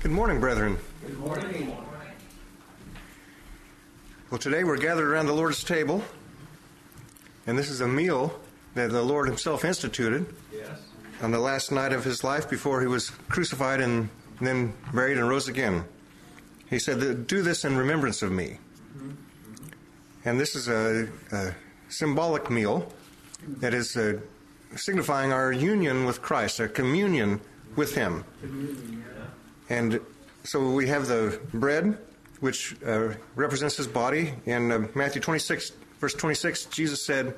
Good morning, brethren. Good morning. Well, today we're gathered around the Lord's table, and this is a meal that the Lord Himself instituted Yes. on the last night of His life before He was crucified and then buried and rose again. He said, Do this in remembrance of me. And this is a, a symbolic meal that is uh, signifying our union with Christ, our communion with Him. And so we have the bread, which uh, represents his body. In uh, Matthew 26, verse 26, Jesus said,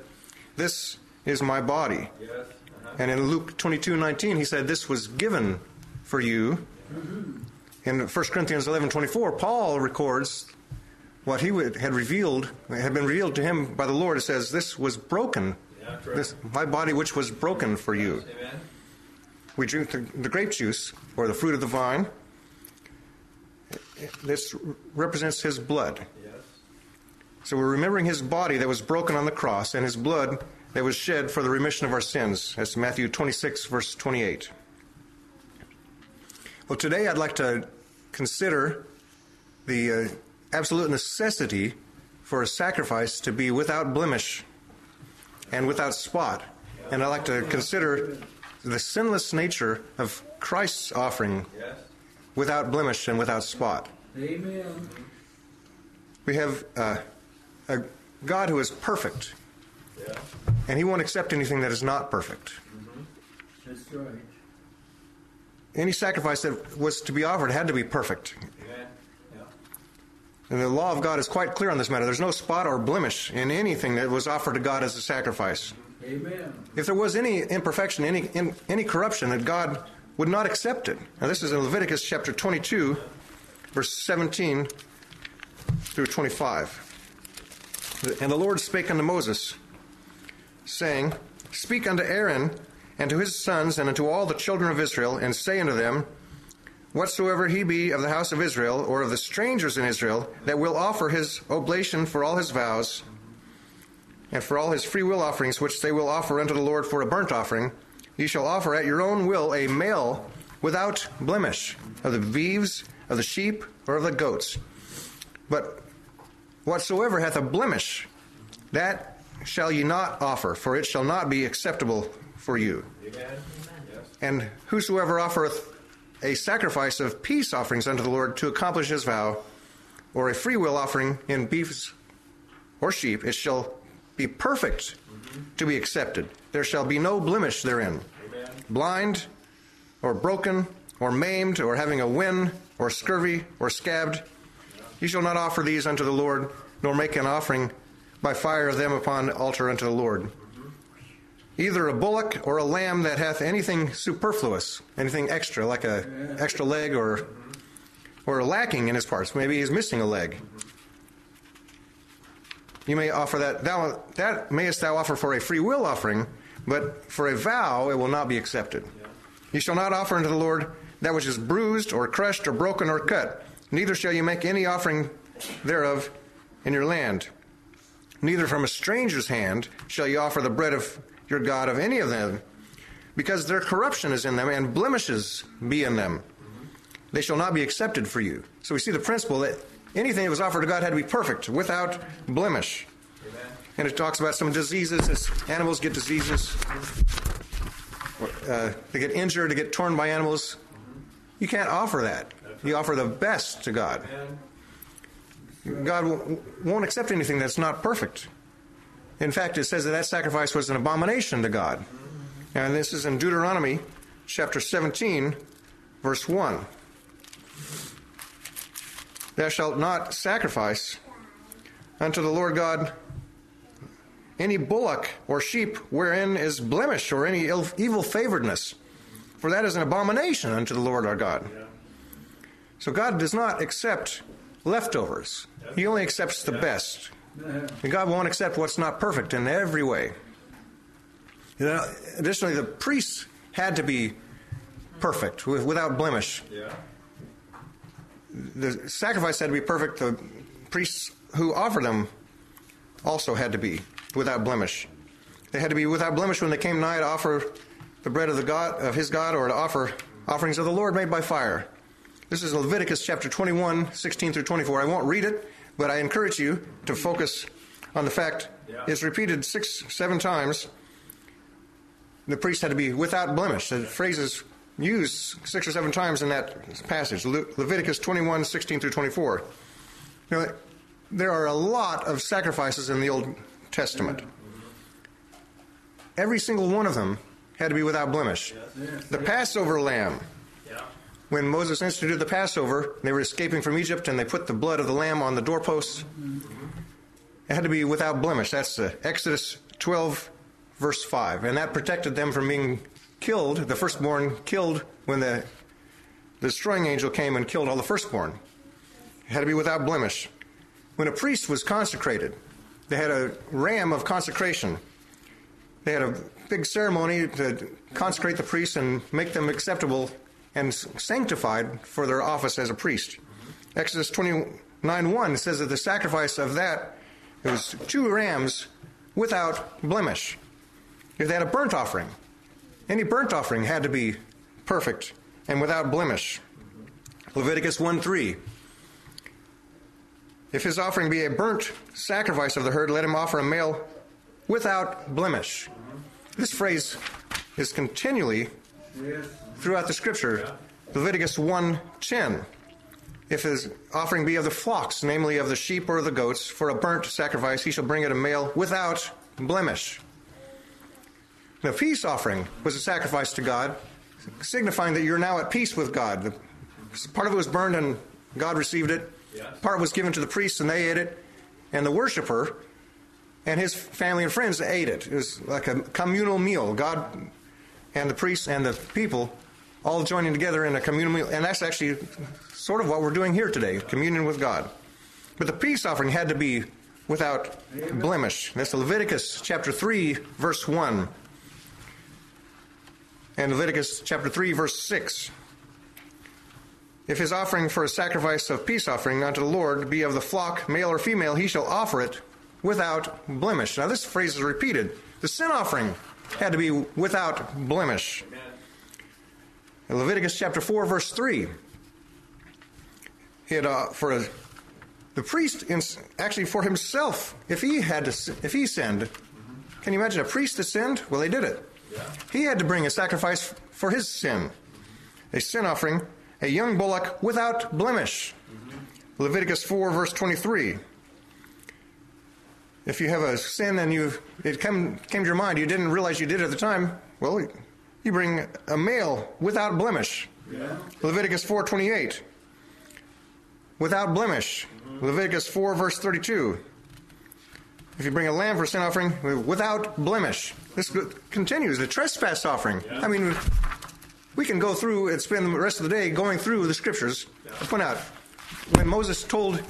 This is my body. Yes. Uh-huh. And in Luke 22, 19, he said, This was given for you. In 1 Corinthians 11, 24, Paul records what he would, had revealed, had been revealed to him by the Lord. It says, This was broken. Yeah. This, my body, which was broken for you. Amen. We drink the, the grape juice, or the fruit of the vine. This represents his blood. Yes. So we're remembering his body that was broken on the cross and his blood that was shed for the remission of our sins. That's Matthew 26, verse 28. Well, today I'd like to consider the uh, absolute necessity for a sacrifice to be without blemish and without spot. And I'd like to consider the sinless nature of Christ's offering without blemish and without spot. Amen. We have uh, a God who is perfect, Yeah. and He won't accept anything that is not perfect. That's right. Any sacrifice that was to be offered had to be perfect. Amen. Yeah. And the law of God is quite clear on this matter. There's no spot or blemish in anything that was offered to God as a sacrifice. Amen. If there was any imperfection, any in, any corruption, that God would not accept it. Now, this is in Leviticus chapter 22, verse 17 through 25. And the Lord spake unto Moses, saying, Speak unto Aaron and to his sons and unto all the children of Israel, and say unto them, Whatsoever he be of the house of Israel, or of the strangers in Israel, that will offer his oblation for all his vows, and for all his free will offerings which they will offer unto the Lord for a burnt offering, ye shall offer at your own will a male without blemish of the beeves, of the sheep, or of the goats. But whatsoever hath a blemish, that shall ye not offer, for it shall not be acceptable for you. Amen. And whosoever offereth a sacrifice of peace offerings unto the Lord to accomplish his vow, or a freewill offering in beefs or sheep, it shall be perfect mm-hmm. to be accepted. There shall be no blemish therein. Amen. Blind, or broken, or maimed, or having a wen, or scurvy, or scabbed, ye shall not offer these unto the Lord, nor make an offering by fire of them upon the altar unto the Lord either a bullock or a lamb that hath anything superfluous, anything extra, like a extra leg or or lacking in his parts. Maybe he's missing a leg. You may offer that. Thou, that mayest thou offer for a free will offering, but for a vow it will not be accepted. You shall not offer unto the Lord that which is bruised or crushed or broken or cut. Neither shall you make any offering thereof in your land. Neither from a stranger's hand shall you offer the bread of your God of any of them, because their corruption is in them and blemishes be in them. They shall not be accepted for you. So we see the principle that anything that was offered to God had to be perfect, without blemish. Amen. And it talks about some diseases as animals get diseases, uh, they get injured, they get torn by animals. You can't offer that. You offer the best to God. God won't accept anything that's not perfect. In fact, it says that that sacrifice was an abomination to God. And this is in Deuteronomy chapter 17, verse 1. Thou shalt not sacrifice unto the Lord God any bullock or sheep wherein is blemish or any evil favoredness, for that is an abomination unto the Lord our God. So God does not accept leftovers. He only accepts the best. And God won't accept what's not perfect in every way. You know, additionally, the priests had to be perfect, without blemish. Yeah. The sacrifice had to be perfect. The priests who offered them also had to be without blemish. They had to be without blemish when they came nigh to offer the bread of the God of his God or to offer offerings of the Lord made by fire. This is Leviticus chapter 21, 16 through 24. I won't read it, but I encourage you to focus on the fact Yeah. it's repeated six, seven times. The priest had to be without blemish. The phrase is used six or seven times in that passage. Le- Leviticus 21, 16 through 24. You know, there are a lot of sacrifices in the Old Testament. Every single one of them had to be without blemish. The Passover lamb, when Moses instituted the Passover, they were escaping from Egypt and they put the blood of the lamb on the doorposts. It had to be without blemish. That's uh, Exodus 12, verse 5. And that protected them from being killed, the firstborn killed when the, the destroying angel came and killed all the firstborn. It had to be without blemish. When a priest was consecrated, they had a ram of consecration. They had a big ceremony to consecrate the priests and make them acceptable and sanctified for their office as a priest. Exodus 29 1 says that the sacrifice of that was two rams without blemish. If they had a burnt offering, any burnt offering had to be perfect and without blemish. Leviticus 1 3. If his offering be a burnt sacrifice of the herd, let him offer a male without blemish. This phrase is continually throughout the scripture. Leviticus 1:10. If his offering be of the flocks, namely of the sheep or the goats, for a burnt sacrifice, he shall bring it a male without blemish. The peace offering was a sacrifice to God, signifying that you're now at peace with God. Part of it was burned and God received it. Part was given to the priests and they ate it. And the worshiper and his family and friends ate it. It was like a communal meal. God and the priests and the people all joining together in a communal meal. And that's actually sort of what we're doing here today communion with God. But the peace offering had to be without blemish. That's Leviticus chapter 3, verse 1. And Leviticus chapter 3, verse 6. If his offering for a sacrifice of peace offering unto the Lord be of the flock, male or female, he shall offer it without blemish. Now, this phrase is repeated. The sin offering had to be without blemish. In Leviticus chapter 4, verse 3. He had, uh, for a, the priest, in, actually for himself, if he had to, if he sinned, can you imagine a priest that sinned? Well, they did it. He had to bring a sacrifice for his sin, a sin offering, a young bullock without blemish. Leviticus 4, verse 23. If you have a sin and you it come, came to your mind, you didn't realize you did it at the time, well, you bring a male without blemish. Yeah. Leviticus 4:28. Without blemish. Mm-hmm. Leviticus 4 verse 32. If you bring a lamb for a sin offering, without blemish. This continues. The trespass offering. I mean, we can go through and spend the rest of the day going through the scriptures. I point out when Moses told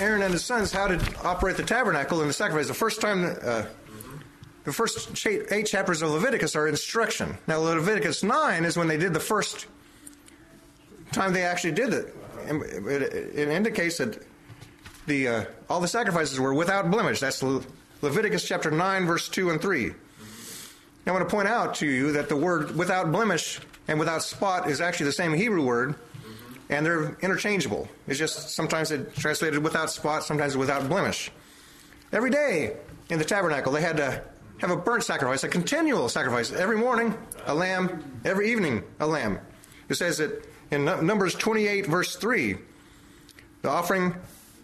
Aaron and his sons how to operate the tabernacle and the sacrifice, the first time. Uh, the first eight chapters of Leviticus are instruction. Now, Leviticus 9 is when they did the first time they actually did it. It, it indicates that the uh, all the sacrifices were without blemish. That's Le- Leviticus chapter 9, verse 2 and 3. Now, I want to point out to you that the word without blemish and without spot is actually the same Hebrew word, and they're interchangeable. It's just sometimes it's translated without spot, sometimes without blemish. Every day in the tabernacle, they had to have a burnt sacrifice, a continual sacrifice. Every morning, a lamb. Every evening, a lamb. It says that in Numbers 28, verse 3, the offering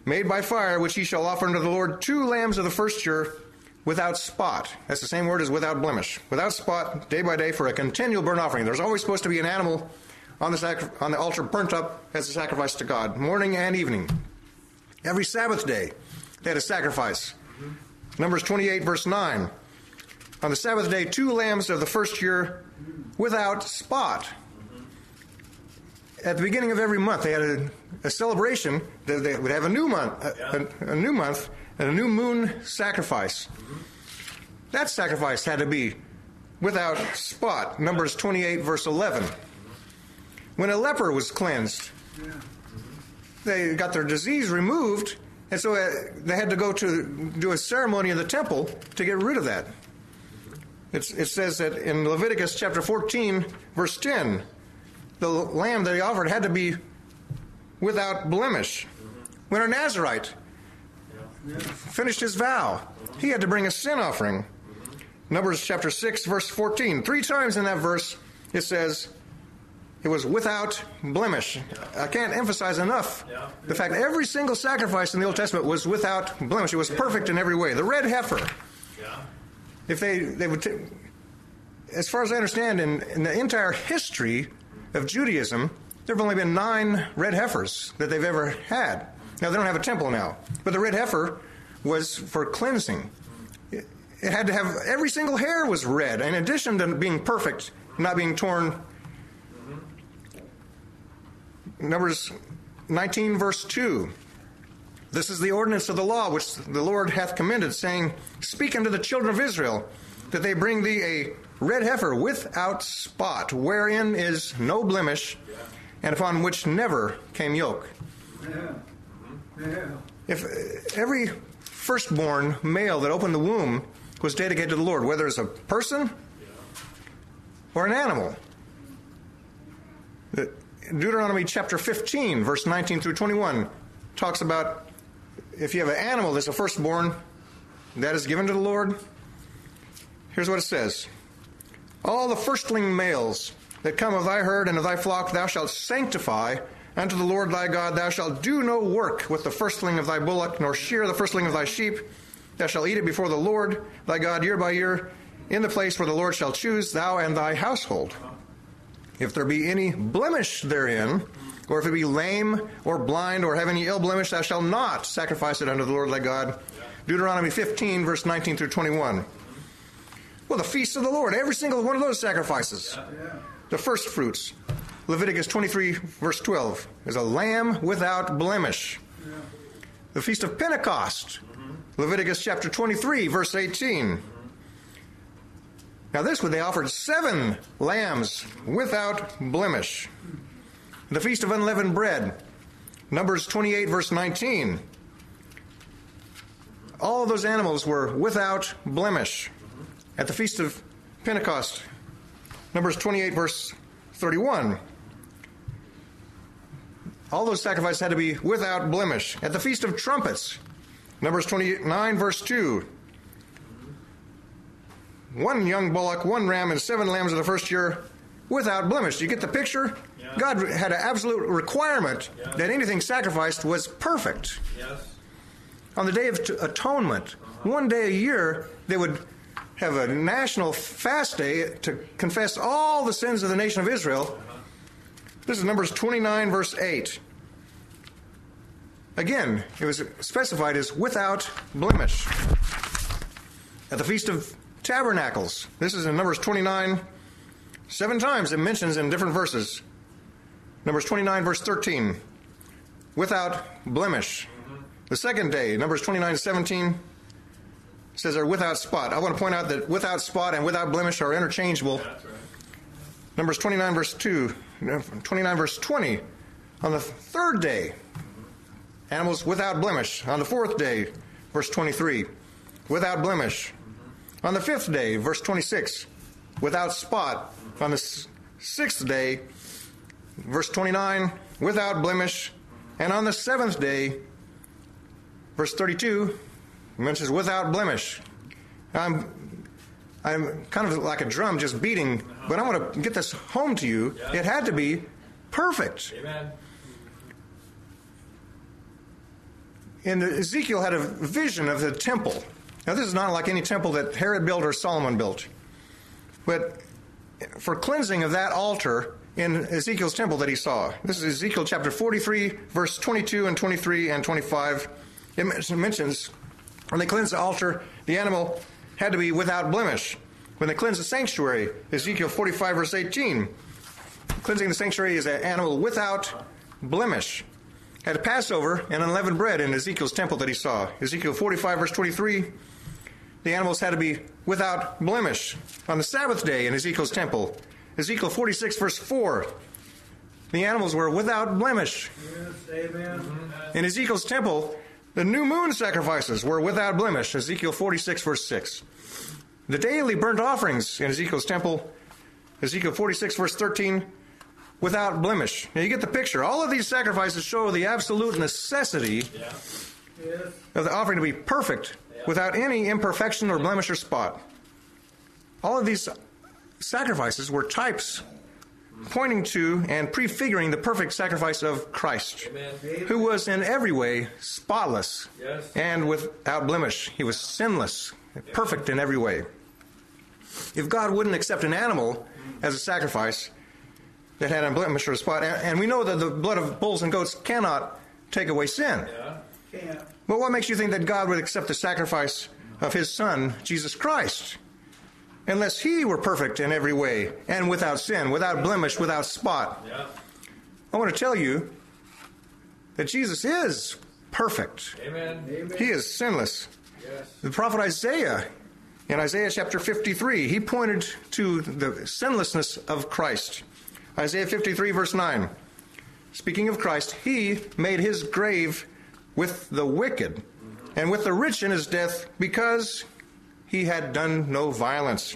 made by fire, which ye shall offer unto the Lord, two lambs of the first year without spot. That's the same word as without blemish. Without spot, day by day, for a continual burnt offering. There's always supposed to be an animal on the, sacri- on the altar burnt up as a sacrifice to God, morning and evening. Every Sabbath day, they had a sacrifice. Numbers 28, verse 9. On the Sabbath day, two lambs of the first year without spot. At the beginning of every month, they had a, a celebration. They, they would have a new month, a, a, a new month, and a new moon sacrifice. That sacrifice had to be without spot. Numbers 28, verse 11. When a leper was cleansed, they got their disease removed, and so uh, they had to go to do a ceremony in the temple to get rid of that. It's, it says that in Leviticus chapter 14, verse 10, the lamb that he offered had to be without blemish. When a Nazarite finished his vow, he had to bring a sin offering. Numbers chapter 6, verse 14. Three times in that verse it says it was without blemish. I can't emphasize enough Yeah. the fact that every single sacrifice in the Old Testament was without blemish. It was perfect in every way. The red heifer, Yeah. if they, they would, t- as far as I understand, in, in the entire history of Judaism, there have only been nine red heifers that they've ever had. Now, they don't have a temple now, but the red heifer was for cleansing. It, it had to have, every single hair was red, in addition to being perfect, not being torn. Numbers 19, verse 2. This is the ordinance of the law which the Lord hath commended, saying, Speak unto the children of Israel, that they bring thee a red heifer without spot, wherein is no blemish, and upon which never came yoke. Yeah. Yeah. If uh, every firstborn male that opened the womb was dedicated to the Lord, whether it's a person or an animal. Deuteronomy chapter 15, verse 19 through 21, talks about if you have an animal that's a firstborn that is given to the Lord. Here's what it says All the firstling males that come of thy herd and of thy flock thou shalt sanctify unto the Lord thy God. Thou shalt do no work with the firstling of thy bullock, nor shear the firstling of thy sheep. Thou shalt eat it before the Lord thy God year by year, in the place where the Lord shall choose, thou and thy household. If there be any blemish therein, or if it be lame or blind or have any ill blemish, thou shalt not sacrifice it unto the Lord thy God. Deuteronomy 15, verse 19 through 21. Well, the feast of the Lord, every single one of those sacrifices, the first fruits. Leviticus 23, verse 12, is a lamb without blemish. The feast of Pentecost, Leviticus chapter 23, verse 18. Now, this one they offered seven lambs without blemish. The feast of unleavened bread, Numbers 28, verse 19. All those animals were without blemish. At the feast of Pentecost, Numbers 28, verse 31. All those sacrifices had to be without blemish. At the Feast of Trumpets, Numbers 29, verse 2. One young bullock, one ram, and seven lambs of the first year without blemish. Do you get the picture? Yeah. God had an absolute requirement Yeah. that anything sacrificed was perfect. Yes. On the Day of Atonement, uh-huh. one day a year, they would have a national fast day to confess all the sins of the nation of Israel. Uh-huh. This is Numbers 29, verse 8. Again, it was specified as without blemish. At the Feast of Tabernacles, this is in Numbers 29, seven times it mentions in different verses. Numbers 29, verse 13, without blemish. The second day, Numbers 29, 17, says they're without spot. I want to point out that without spot and without blemish are interchangeable. That's right. Numbers 29, verse 2, 29, verse 20. On the third day, animals without blemish. On the fourth day, verse 23, without blemish. On the fifth day, verse 26, without spot. On the sixth day, verse 29, without blemish. And on the seventh day, verse 32, mentions without blemish. I'm I'm kind of like a drum just beating, but I want to get this home to you. Yeah. It had to be perfect. Amen. And Ezekiel had a vision of the temple. Now, this is not like any temple that Herod built or Solomon built. But for cleansing of that altar in Ezekiel's temple that he saw, this is Ezekiel chapter 43, verse 22 and 23 and 25. It mentions when they cleanse the altar, the animal had to be without blemish. When they cleanse the sanctuary, Ezekiel 45, verse 18, cleansing the sanctuary is an animal without blemish. At a Passover and unleavened bread in Ezekiel's temple that he saw. Ezekiel 45, verse 23, the animals had to be without blemish. On the Sabbath day in Ezekiel's temple, Ezekiel 46, verse 4, the animals were without blemish. Yes. In Ezekiel's temple, the new moon sacrifices were without blemish. Ezekiel 46, verse 6. The daily burnt offerings in Ezekiel's temple, Ezekiel 46, verse 13, without blemish. Now you get the picture. All of these sacrifices show the absolute necessity Yeah. Of the offering to be perfect without any imperfection or blemish or spot. All of these sacrifices were types pointing to and prefiguring the perfect sacrifice of Christ, Amen. who was in every way spotless Yes. and without blemish. He was sinless, perfect in every way. If God wouldn't accept an animal as a sacrifice that had a blemish or a spot, and and we know that the blood of bulls and goats cannot take away sin. Yeah. Can't. But what makes you think that God would accept the sacrifice of his Son, Jesus Christ? Unless he were perfect in every way and without sin, without blemish, without spot. Yeah. I want to tell you that Jesus is perfect. Amen. Amen. He is sinless. Yes. The prophet Isaiah, in Isaiah chapter 53, he pointed to the sinlessness of Christ. Isaiah 53, verse 9. Speaking of Christ, he made his grave with the wicked and with the rich in his death because he had done no violence.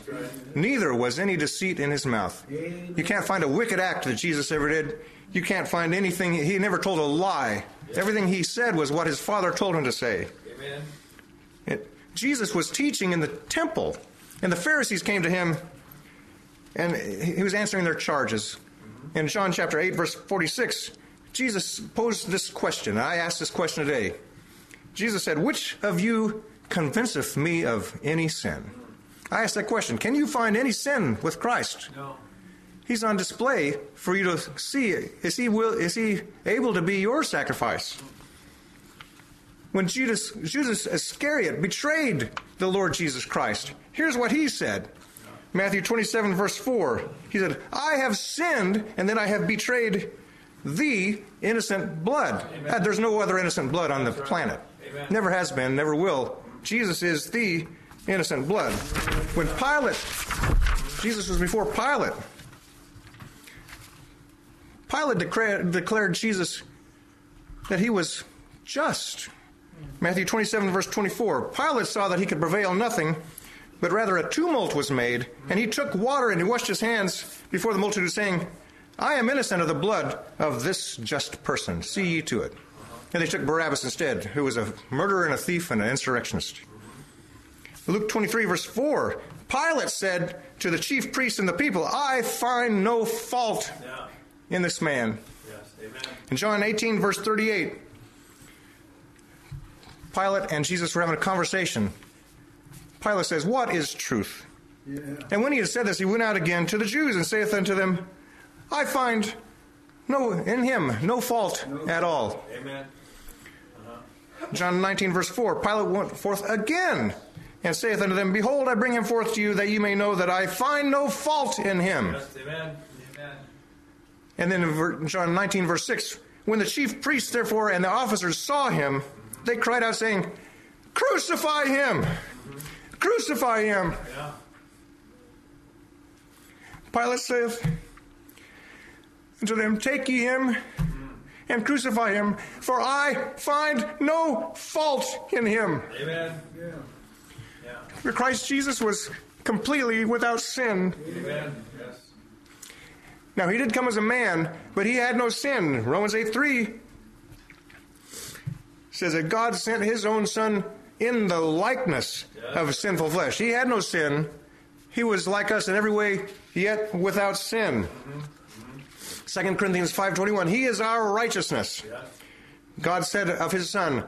Neither was any deceit in his mouth. You can't find a wicked act that Jesus ever did. You can't find anything, he never told a lie. Everything he said was what his Father told him to say. It- Jesus was teaching in the temple, and the Pharisees came to him, and he was answering their charges. In John chapter 8, verse 46, Jesus posed this question. I asked this question today. Jesus said, Which of you convinceth me of any sin? I asked that question. Can you find any sin with Christ? No. He's on display for you to see. Is he will? Is he able to be your sacrifice? When Judas, Judas Iscariot betrayed the Lord Jesus Christ, here's what he said. Matthew 27, verse 4. He said, I have sinned, and then I have betrayed the innocent blood. Uh, There's no other innocent blood on the planet. Amen. Never has been, never will. Jesus is the innocent blood. When Pilate, Jesus was before Pilate, Pilate declared, declared Jesus that he was just. Matthew 27, verse 24. Pilate saw that he could prevail nothing, but rather a tumult was made, and he took water and he washed his hands before the multitude, saying, I am innocent of the blood of this just person. See ye to it. And they took Barabbas instead, who was a murderer and a thief and an insurrectionist. Luke 23, verse 4. Pilate said to the chief priests and the people, I find no fault in this man. In John 18, verse 38, Pilate and Jesus were having a conversation. Pilate says, What is truth? Yeah. And when he had said this, he went out again to the Jews and saith unto them, I find no in him no fault at all. Amen. Uh-huh. John 19, verse 4, Pilate went forth again and saith unto them, Behold, I bring him forth to you that ye may know that I find no fault in him. Yes. Amen. Amen. And then in John 19, verse 6, when the chief priests, therefore, and the officers saw him, they cried out, saying, Crucify him! Mm-hmm. Crucify him! Yeah. Pilate saith unto them, Take ye him and crucify him, for I find no fault in him. Amen. Yeah. Yeah. For Christ Jesus was completely without sin. Amen. Yes. Now, he did come as a man, but he had no sin. Romans 8 3 says that God sent his own son in the likeness of sinful flesh. He had no sin. He was like us in every way, yet without sin. Mm-hmm. 2 Corinthians 5.21, He is our righteousness. God said of his son,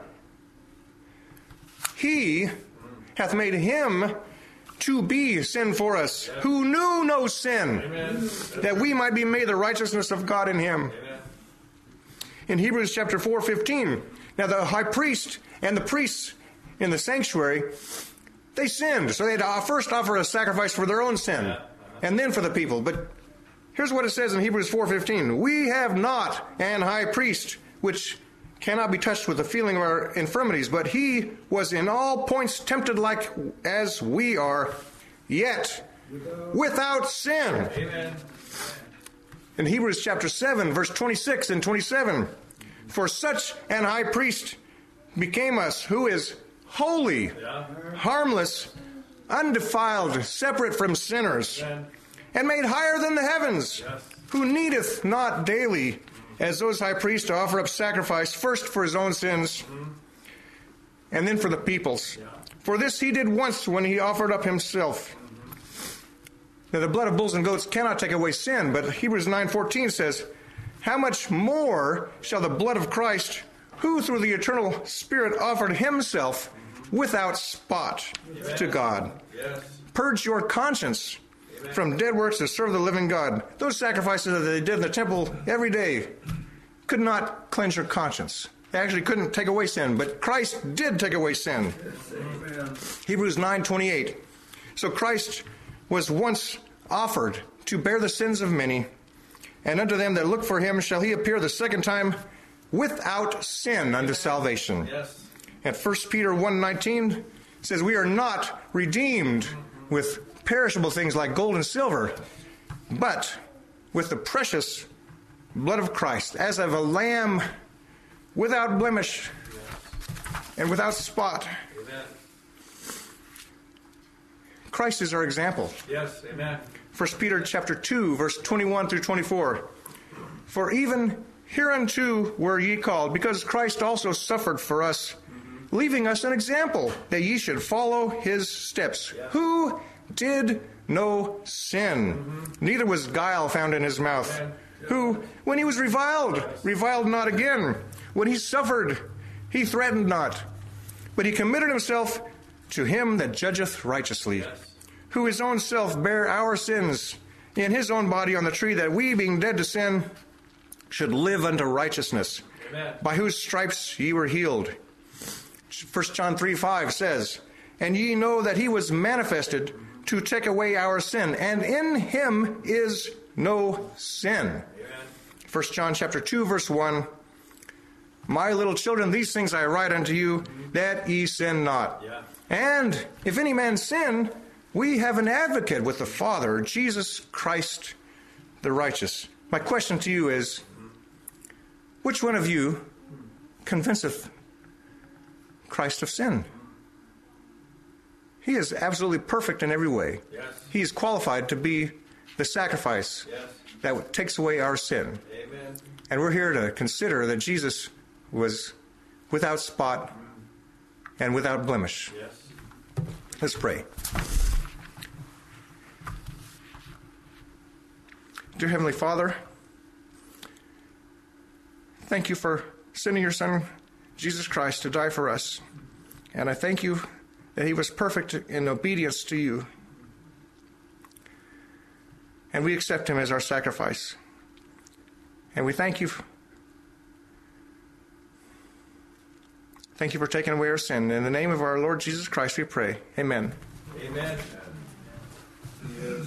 He mm-hmm. hath made him to be sin for us, who knew no sin, Amen. that we might be made the righteousness of God in him. Amen. In Hebrews chapter 4:15, now the high priest and the priests in the sanctuary, they sinned. So they had to first offer a sacrifice for their own sin, and then for the people. But here's what it says in Hebrews 4:15: We have not an high priest which cannot be touched with the feeling of our infirmities, but he was in all points tempted like as we are, yet without sin. Amen. In Hebrews chapter 7, verse 26 and 27, for such an high priest became us, who is holy, harmless, undefiled, separate from sinners, and made higher than the heavens, who needeth not daily, as those high priests, to offer up sacrifice first for his own sins mm-hmm. and then for the people's. For this he did once when he offered up himself. Mm-hmm. Now the blood of bulls and goats cannot take away sin, but Hebrews 9:14 says, "How much more shall the blood of Christ, who through the eternal Spirit offered himself without spot to God, Yes. purge your conscience from dead works to serve the living God?" Those sacrifices that they did in the temple every day could not cleanse your conscience. They actually couldn't take away sin, but Christ did take away sin. Amen. Hebrews 9:28. So Christ was once offered to bear the sins of many, and unto them that look for him shall he appear the second time without sin unto salvation. Yes. And 1 Peter 1:19 says we are not redeemed with perishable things like gold and silver, but with the precious blood of Christ, as of a lamb without blemish and without spot. Amen. Christ is our example. Yes. Amen. 1 Peter chapter 2 verse 21 through 24. For even hereunto were ye called because Christ also suffered for us leaving us an example that ye should follow his steps. Who did no sin? Neither was guile found in his mouth. Who when he was reviled reviled not again. When he suffered he threatened not. But he committed himself to him that judgeth righteously who his own self bare our sins in his own body on the tree, that we, being dead to sin, should live unto righteousness, Amen. by whose stripes ye were healed. 1 John 3 5 says, And ye know that he was manifested to take away our sin, and in him is no sin. Amen. 1 John chapter 2 verse 1 My little children these things I write unto you that ye sin not. Yeah. And if any man sin we have an advocate with the Father Jesus Christ the righteous. My question to you is which one of you convinceth Christ of sin? He is absolutely perfect in every way. Yes. He is qualified to be the sacrifice Yes. that takes away our sin. Amen. And we're here to consider that Jesus was without spot and without blemish. Yes. Let's pray. Dear Heavenly Father, thank you for sending your Son, Jesus Christ, to die for us. And I thank you that he was perfect in obedience to you. And we accept him as our sacrifice. And we thank you. Thank you for taking away our sin. In the name of our Lord Jesus Christ, we pray. Amen. Amen.